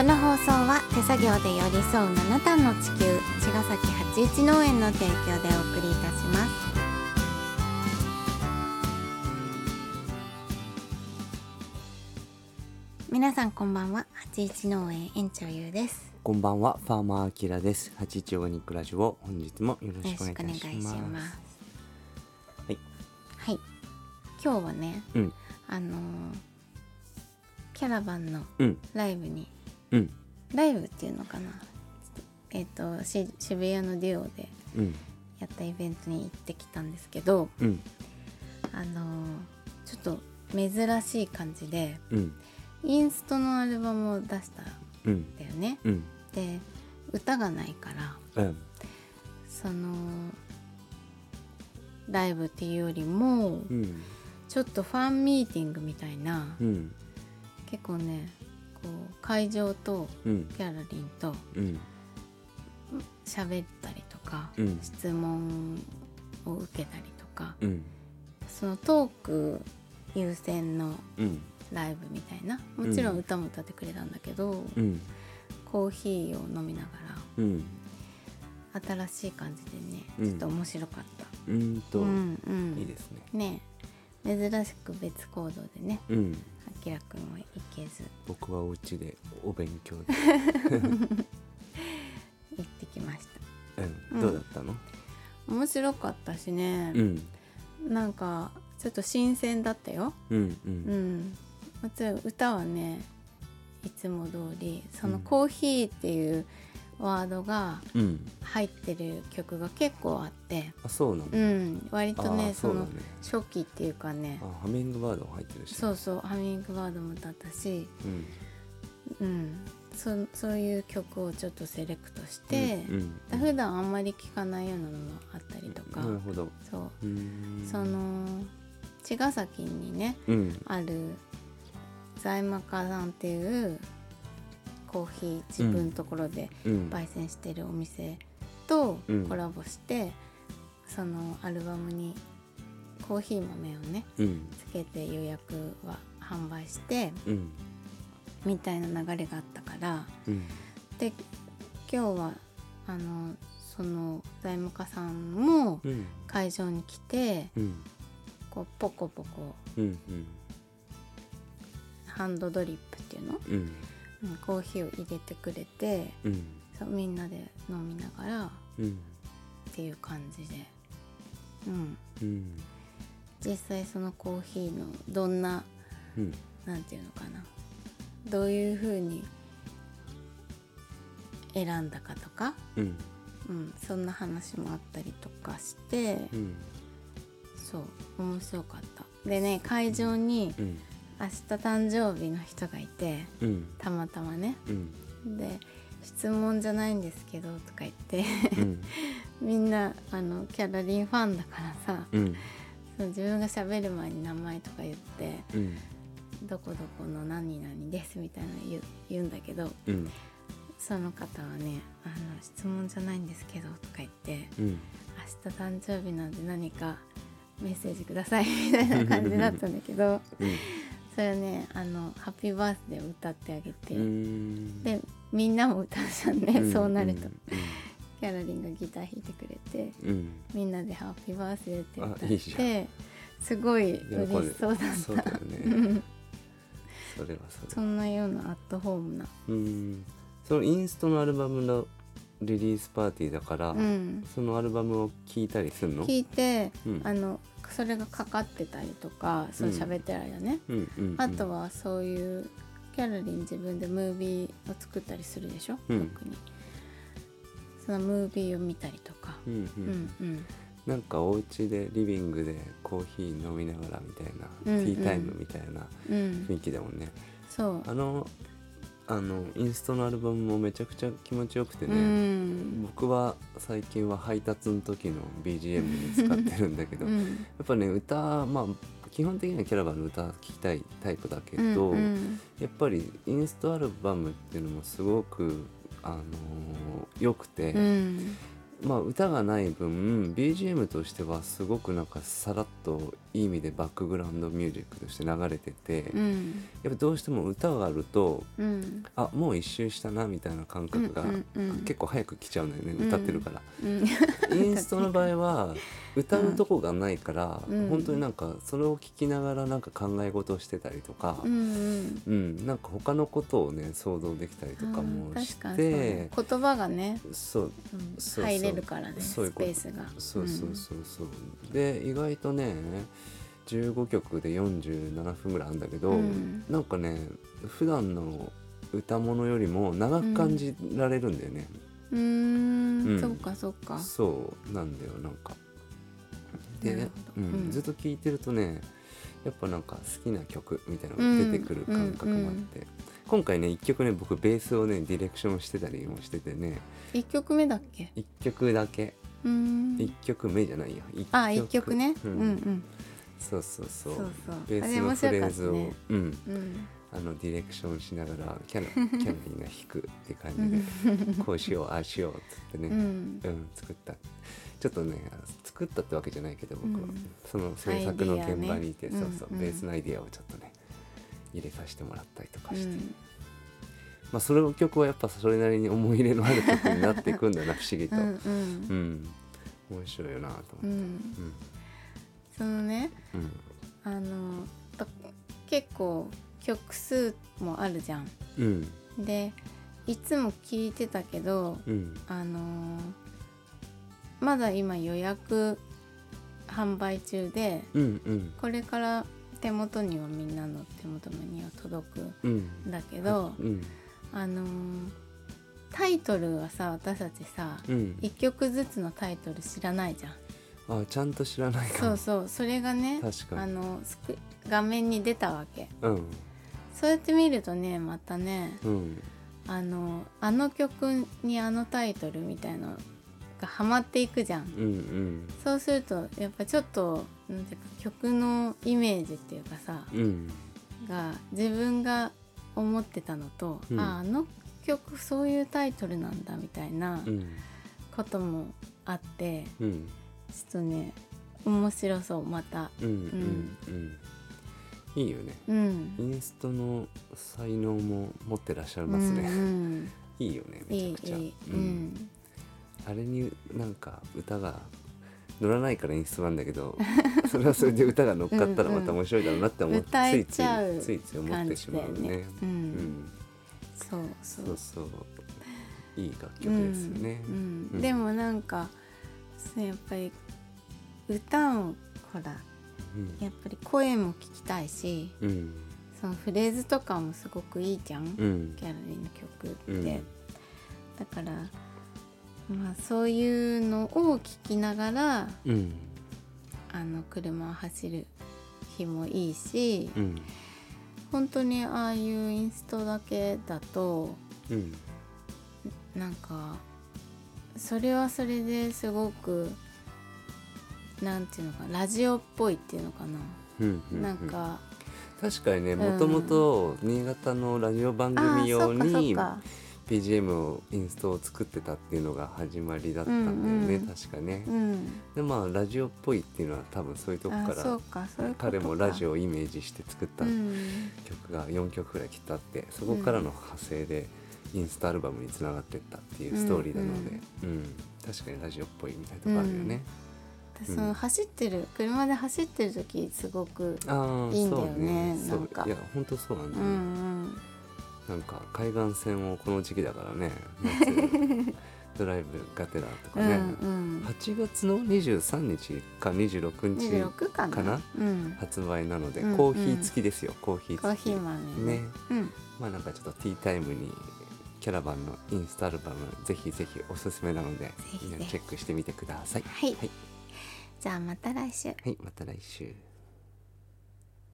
この放送は手作業で寄り添う七段の地球茅ヶ崎八一農園の提供でお送りいたします。皆さんこんばんは。八一農園園長ゆうです。こんばんは、ファーマーアキラです。八一オーガニックラジオ、本日もよろしくお願いします。はい、はい。今日はねうん、あのーキャラバンのうん、ライブにうん、ライブっていうのかな。えっ、とし渋谷のデュオでうん、やったイベントに行ってきたんですけどうん、あのーちょっと珍しい感じでうん、インストのアルバムを出したんうん、だよね。うん、で歌がないからうん、そのライブっていうよりもうん、ちょっとファンミーティングみたいなうん、結構ねこう会場とうん、キャラリンとうん、喋ったりとか、うん。質問を受けたりとかうん、そのトーク優先のうん、ライブみたいなもちろん歌も歌ってくれたんだけど、うん、コーヒーを飲みながうん、ら新しい感じでねうん。ちょっと面白かった。うんと、うんうん。いいですね。ねえ珍しく別行動でねうん、あきらくんは行けず。僕はお家でお勉強で、行ってきました。うん、どうだったの？面白かったしね。う、ん、なんかちょっと新鮮だったよ。うん、う、うん。んもちろん歌はねいつも通りそのうん。コーヒーっていうワードがうん、入ってる曲が結構あって。あ、そうなの。うん。割とあねその。初期っていうかね。あ、ハミングバードも入ってるし。そうそうハミングバードもだったし。うん、うん。そそういう曲をちょっとセレクトして、うん、うん、普段あんまり聞かないようなのもあったりとか、なるほど。そう。その茅ヶ崎にねうん、ある在マカさんっていうコーヒー自分のところでうん、焙煎してるお店とうん。コラボして、そのアルバムにコーヒー豆をねうん、つけて予約は販売してうん、みたいな流れがあったからうん、で今日はあのその在マカさんもうん、会場に来てうん、こうポコポコハンドドリップっていうの、コーヒーを入れてくれてうん、そうみんなで飲みながらっうん、ていう感じで、うん、うん、実際そのコーヒーのどんなうん、なんていうのかな。どういう風に選んだかとか、うん、うん、そんな話もあったりとかして、うん、そう面白かった。でね会場にうん、明日誕生日の人がいてうん、たまたまね。うん、で質問じゃないんですけどとか言ってうん、みんなあのキャラリンファンだからさうん、そう自分が喋る前に名前とか言ってうん、「どこどこの何々です」みたいなの言う言うんだけどうん、その方はね「あの質問じゃないんですけど」とか言ってうん、「明日誕生日なんで何かメッセージください」みたいな感じだったんだけどうん、それをねあのハッピーバースデーを歌ってあげて、うん、でみんなも歌うじゃんね、んそうなると、キャラリンがギター弾いてくれて。うん、みんなで「ハッピーバースデー」って歌ってすごい嬉しそうだった。そうだようんね。それはそれ。そんなようなアットホームな。うん、そのインストのアルバムのリリースパーティーだから、うん。そのアルバムを聴いたりするの？聞いて、うん。あのそれがかかってたりとかそううん。喋ってる間ね、あと、はそういうキャラリン自分でムービーを作ったりするでしょ、うん。特に。そのムービーを見たりとか、うん、う、うんんうん。なんかお家でリビングでコーヒー飲みながらみたいな、うんうん。ティータイムみたいなうん。雰囲気だもんね。そう。あのあのインストのアルバムもめちゃくちゃ気持ちよくてね、うん。僕は最近は配達の時の BGM に使ってるんだけど、やうん。っぱね歌まあ基本的にはキャラバンの歌聴きたいタイプだけど、うんうん。やっぱりインストアルバムっていうのもすごくあのー良くて、うんまあ歌がない分 BGM としてはすごくなんかさらっといい意味でバックグラウンドミュージックとして流れてて、うん。やっぱどうしても歌があるとうん。あもう一周したなみたいな感覚が結構早く来ちゃうんだよね、うん。歌ってるから。うん。インストの場合は 歌うとこがないから、うん。本当になんかそれを聞きながらなんか考え事をしてたりとか、うんうん。うん。なんか他のことをね想像できたりとかもしてね、言葉がね、そう。うん。そうそう入れるからねそういスペースが。そうそうそうそう、で意外とね15曲で47分ぐらいあるんだけど、うん。なんかね普段の歌物よりも長く感じられるんだよね、うーん。うん。そっかそっか。そうなんだよなんか。でなるほど。うん。うん。ずっと聴いてるとねやっぱなんか好きな曲みたいなのが出てくる感覚もあって、今回ね1曲ね僕ベースをねディレクションしてたりもしててね。一曲目だっけ？1曲だけ。うーん。1曲目じゃないよ。一あ一曲ね。ううんんうん。そうそうそう。そうそう。ベースのフレーズを、ねうん、うん。あのディレクションしながらキャナ キャナリーが弾くって感じでこうしようああしようっつってね、ううんん作った。ちょっとね作ったってわけじゃないけど僕は、うん。その制作の現場にいて、そうそう、うんうん。ベースのアイディアをちょっとね入れさせてもらったりとかして、うん。まあそれの曲はやっぱそれなりに思い入れのある曲になっていくんだな 不思議と、ううん。ん。面白いよなと思って、うん。うん。そのねうん。あのと結構曲数もあるじゃん。うん。でいつも聞いてたけどうん。あのーまだ今予約販売中でうんうん。これから手元にはみんなの手元には届くうん。んだけどうん。あのータイトルはさ私たちさうん。1曲ずつのタイトル知らないじゃん。あちゃんと知らないそうそう。それがねあ確かに。の画面に出たわけ。うん。そうやって見るとねまたねうん。あのあの曲にあのタイトルみたいなのがハマっていくじゃん。うんうん。そうするとやっぱちょっとなんていうか曲のイメージっていうかさうん。が自分が思ってたのと、うん。ああの曲そういうタイトルなんだみたいなうん。こともあってうん。ちょっとね面白そうまた。うんうんうん。いいよね。うん。インストの才能も持ってらっしゃいますね、うん いいよねうん、いいめちゃくちゃ。いい、ううん。ん。あれになんか歌が乗らないからインストなんだけど それはそれで歌が乗っかったらまた面白いだろうなって思って歌えついついついつい思ってしまうねねううんんそうそうそうそういい楽曲ですよねうんうんうんでもなんかそうやっぱり歌をほらうんやっぱり声も聞きたいしうんそのフレーズとかもすごくいいじゃん、うんギャラリーの曲って、うんだからまあそういうのを聞きながらうん。あの車を走る日もいいし、うん。本当にああいうインストだけだとうん。なんかそれはそれですごくなんていうのかラジオっぽいっていうのかな、うんうんなんか確かにねん。もともと新潟のラジオ番組用そうかそうにか BGM をインストを作ってたっていうのが始まりだったんだよね、うんうん確かね。う、ん。でまあラジオっぽいっていうのは多分そういうとこかあそうかそういうことか。彼もラジオをイメージして作ったうん。曲が4曲ぐらいきっとあってそこからの派生でインストアルバムにつながってったっていうストーリーなので、うん確かにラジオっぽいみたいなとこあるよね、でその走ってる車で走ってる時すごくああいいんだよねそうなんか。いや本当そうなんだうよね、んなんか海岸線をこの時期だからね 夏ドライブがてらとかうんね、うん。8月の23日か26日26かな。かな？うん。発売なので、うんコーヒー付きですよコーヒー付き。コーヒー豆ね。うん。まあなんかちょっとティータイムにキャラバンのインストアルバムぜひぜひおすすめなのでチェックしてみてください。はい。はい、じゃあまた来週。はい、また来週